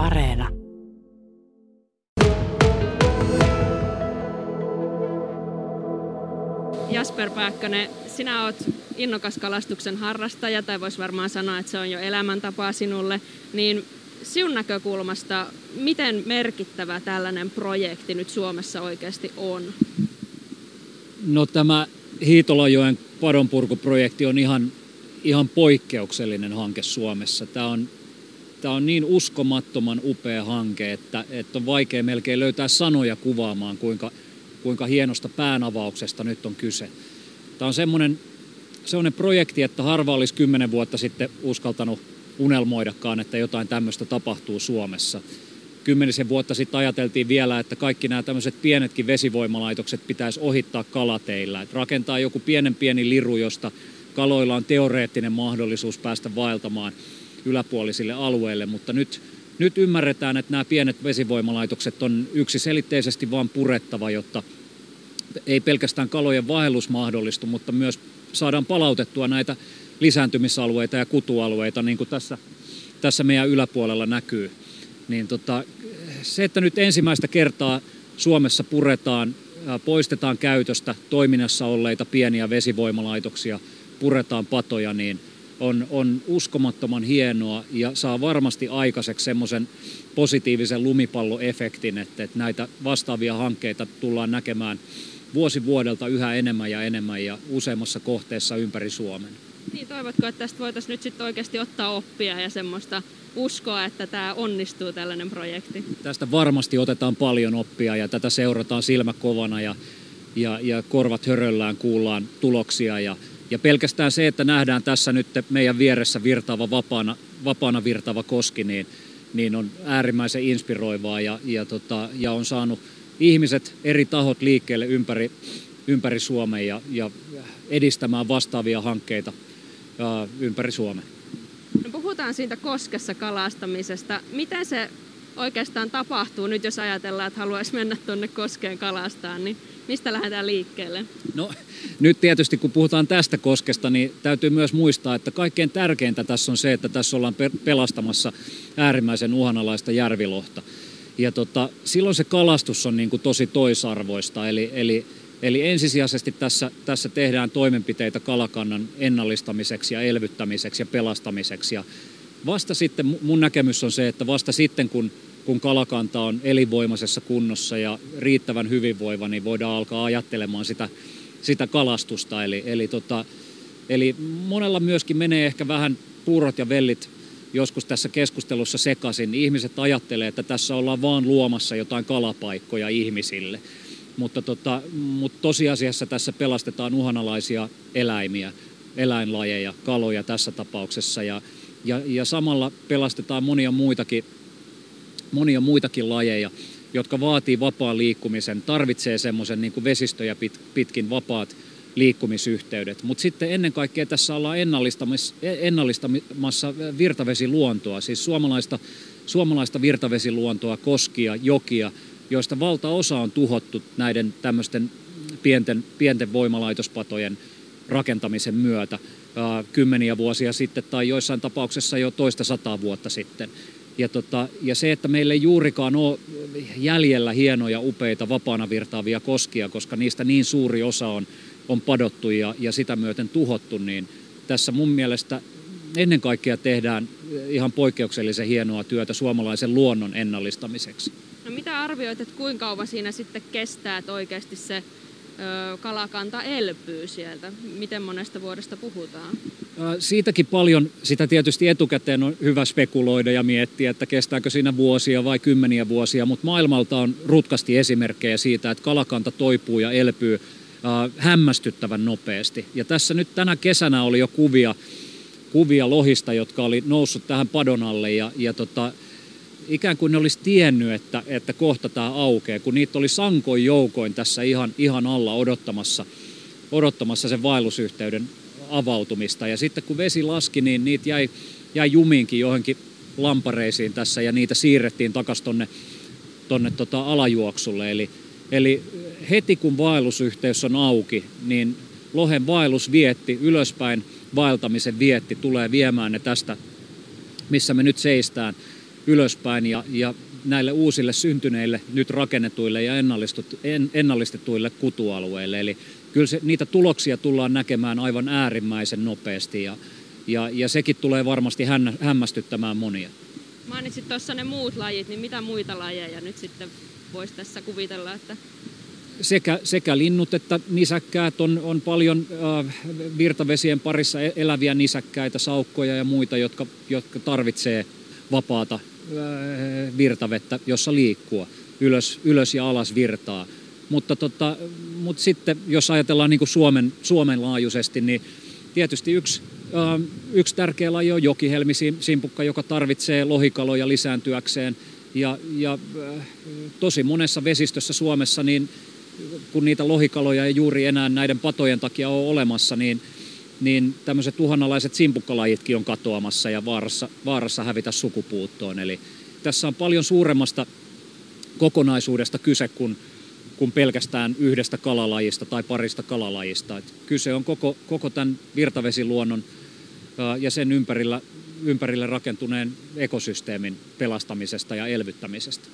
Areena. Jasper Pääkkönen, sinä oot innokas kalastuksen harrastaja, tai voisi varmaan sanoa, että se on jo elämäntapa sinulle, niin sinun näkökulmasta, miten merkittävä tällainen projekti nyt Suomessa oikeasti on? No tämä Hiitolajoen padonpurkuprojekti on ihan, ihan poikkeuksellinen hanke Suomessa. Tämä on, tämä on niin uskomattoman upea hanke, että, että on vaikea melkein löytää sanoja kuvaamaan, kuinka, kuinka hienosta päänavauksesta nyt on kyse. Tämä on semmoinen, semmoinen projekti, että harva olisi kymmenen vuotta sitten uskaltanut unelmoidakaan, että jotain tämmöistä tapahtuu Suomessa. Kymmenisen vuotta sitten ajateltiin vielä, että kaikki nämä tämmöiset pienetkin vesivoimalaitokset pitäisi ohittaa kalateillä. Että rakentaa joku pienen pieni liru, josta kaloilla on teoreettinen mahdollisuus päästä vaeltamaan yläpuolisille alueille, mutta nyt, nyt ymmärretään, että nämä pienet vesivoimalaitokset on yksiselitteisesti vain purettava, jotta ei pelkästään kalojen vaellus mahdollistu, mutta myös saadaan palautettua näitä lisääntymisalueita ja kutualueita, niin kuin tässä, tässä meidän yläpuolella näkyy. Niin tota, se, että nyt ensimmäistä kertaa Suomessa puretaan, poistetaan käytöstä toiminnassa olleita pieniä vesivoimalaitoksia, puretaan patoja, niin on, on uskomattoman hienoa ja saa varmasti aikaiseksi semmoisen positiivisen lumipalloefektin, että, että näitä vastaavia hankkeita tullaan näkemään vuosi vuodelta yhä enemmän ja enemmän ja useammassa kohteessa ympäri Suomen. Niin, toivotko, että tästä voitaisiin nyt sitten oikeasti ottaa oppia ja semmoista uskoa, että tämä onnistuu tällainen projekti? Tästä varmasti otetaan paljon oppia ja tätä seurataan silmäkovana ja, ja, ja korvat höröllään kuullaan tuloksia ja, ja pelkästään se, että nähdään tässä nyt meidän vieressä virtaava vapaana, vapaana virtaava koski, niin, niin on äärimmäisen inspiroivaa ja, ja, tota, ja on saanut ihmiset, eri tahot liikkeelle ympäri, ympäri Suomen ja, ja edistämään vastaavia hankkeita ympäri Suomen. No puhutaan siitä koskessa kalastamisesta. Miten se oikeastaan tapahtuu nyt, jos ajatellaan, että haluaisi mennä tuonne koskeen kalastaan, niin mistä lähdetään liikkeelle? No nyt tietysti kun puhutaan tästä koskesta, niin täytyy myös muistaa, että kaikkein tärkeintä tässä on se, että tässä ollaan pelastamassa äärimmäisen uhanalaista järvilohta. Ja tota, silloin se kalastus on niin kuin tosi toisarvoista, eli, eli Eli ensisijaisesti tässä, tässä tehdään toimenpiteitä kalakannan ennallistamiseksi ja elvyttämiseksi ja pelastamiseksi. Ja vasta sitten, mun näkemys on se, että vasta sitten kun, kun kalakanta on elinvoimaisessa kunnossa ja riittävän hyvinvoiva, niin voidaan alkaa ajattelemaan sitä, sitä kalastusta. Eli, eli, tota, eli monella myöskin menee ehkä vähän puurot ja vellit joskus tässä keskustelussa sekaisin. Ihmiset ajattelee, että tässä ollaan vaan luomassa jotain kalapaikkoja ihmisille – mutta, tota, mutta tosiasiassa tässä pelastetaan uhanalaisia eläimiä, eläinlajeja, kaloja tässä tapauksessa ja, ja, ja samalla pelastetaan monia muitakin, monia muitakin lajeja, jotka vaatii vapaan liikkumisen, tarvitsee semmoisen niin vesistöjä pit, pitkin vapaat liikkumisyhteydet. Mutta sitten ennen kaikkea tässä ollaan ennallistamassa virtavesiluontoa, siis suomalaista, suomalaista virtavesiluontoa, koskia, jokia, joista valtaosa on tuhottu näiden tämmöisten pienten, pienten voimalaitospatojen rakentamisen myötä kymmeniä vuosia sitten tai joissain tapauksessa jo toista sataa vuotta sitten. Ja, tota, ja se, että meillä ei juurikaan ole jäljellä hienoja, upeita, vapaana virtaavia koskia, koska niistä niin suuri osa on, on padottu ja, ja sitä myöten tuhottu, niin tässä mun mielestä ennen kaikkea tehdään ihan poikkeuksellisen hienoa työtä suomalaisen luonnon ennallistamiseksi. No mitä arvioit, että kuinka kauan siinä sitten kestää, että oikeasti se kalakanta elpyy sieltä? Miten monesta vuodesta puhutaan? Siitäkin paljon, sitä tietysti etukäteen on hyvä spekuloida ja miettiä, että kestääkö siinä vuosia vai kymmeniä vuosia, mutta maailmalta on rutkasti esimerkkejä siitä, että kalakanta toipuu ja elpyy hämmästyttävän nopeasti. Ja tässä nyt tänä kesänä oli jo kuvia, kuvia lohista, jotka oli noussut tähän padon alle ja, ja tota, ikään kuin ne olisi tiennyt, että, että kohta tämä aukeaa, kun niitä oli sankoin joukoin tässä ihan, ihan alla odottamassa, odottamassa sen vaellusyhteyden avautumista. Ja sitten kun vesi laski, niin niitä jäi, jäi jumiinkin johonkin lampareisiin tässä ja niitä siirrettiin takaisin tonne, tonne tota alajuoksulle. Eli, eli heti kun vaellusyhteys on auki, niin lohen vaellus vietti, ylöspäin vaeltamisen vietti tulee viemään ne tästä, missä me nyt seistään – ylöspäin ja, ja näille uusille syntyneille, nyt rakennetuille ja ennallistetuille kutualueille. Eli kyllä se, niitä tuloksia tullaan näkemään aivan äärimmäisen nopeasti ja, ja, ja sekin tulee varmasti hämmästyttämään monia. Mainitsit tuossa ne muut lajit, niin mitä muita lajeja nyt sitten voisi tässä kuvitella, että sekä, sekä linnut että nisäkkäät on, on paljon äh, virtavesien parissa e-, eläviä nisäkkäitä, saukkoja ja muita, jotka, jotka tarvitsee vapaata virtavettä, jossa liikkua ylös, ylös ja alas virtaa. Mutta, tota, mutta sitten jos ajatellaan niin kuin Suomen, Suomen laajuisesti, niin tietysti yksi, yksi tärkeä laji on jokihelmisimpukka, joka tarvitsee lohikaloja lisääntyäkseen. Ja, ja tosi monessa vesistössä Suomessa niin kun niitä lohikaloja ei juuri enää näiden patojen takia ole olemassa, niin, niin tämmöiset uhanalaiset simpukkalajitkin on katoamassa ja vaarassa, vaarassa hävitä sukupuuttoon. Eli tässä on paljon suuremmasta kokonaisuudesta kyse kuin, kuin pelkästään yhdestä kalalajista tai parista kalalajista. Et kyse on koko, koko tämän virtavesiluonnon ja sen ympärillä, ympärille rakentuneen ekosysteemin pelastamisesta ja elvyttämisestä.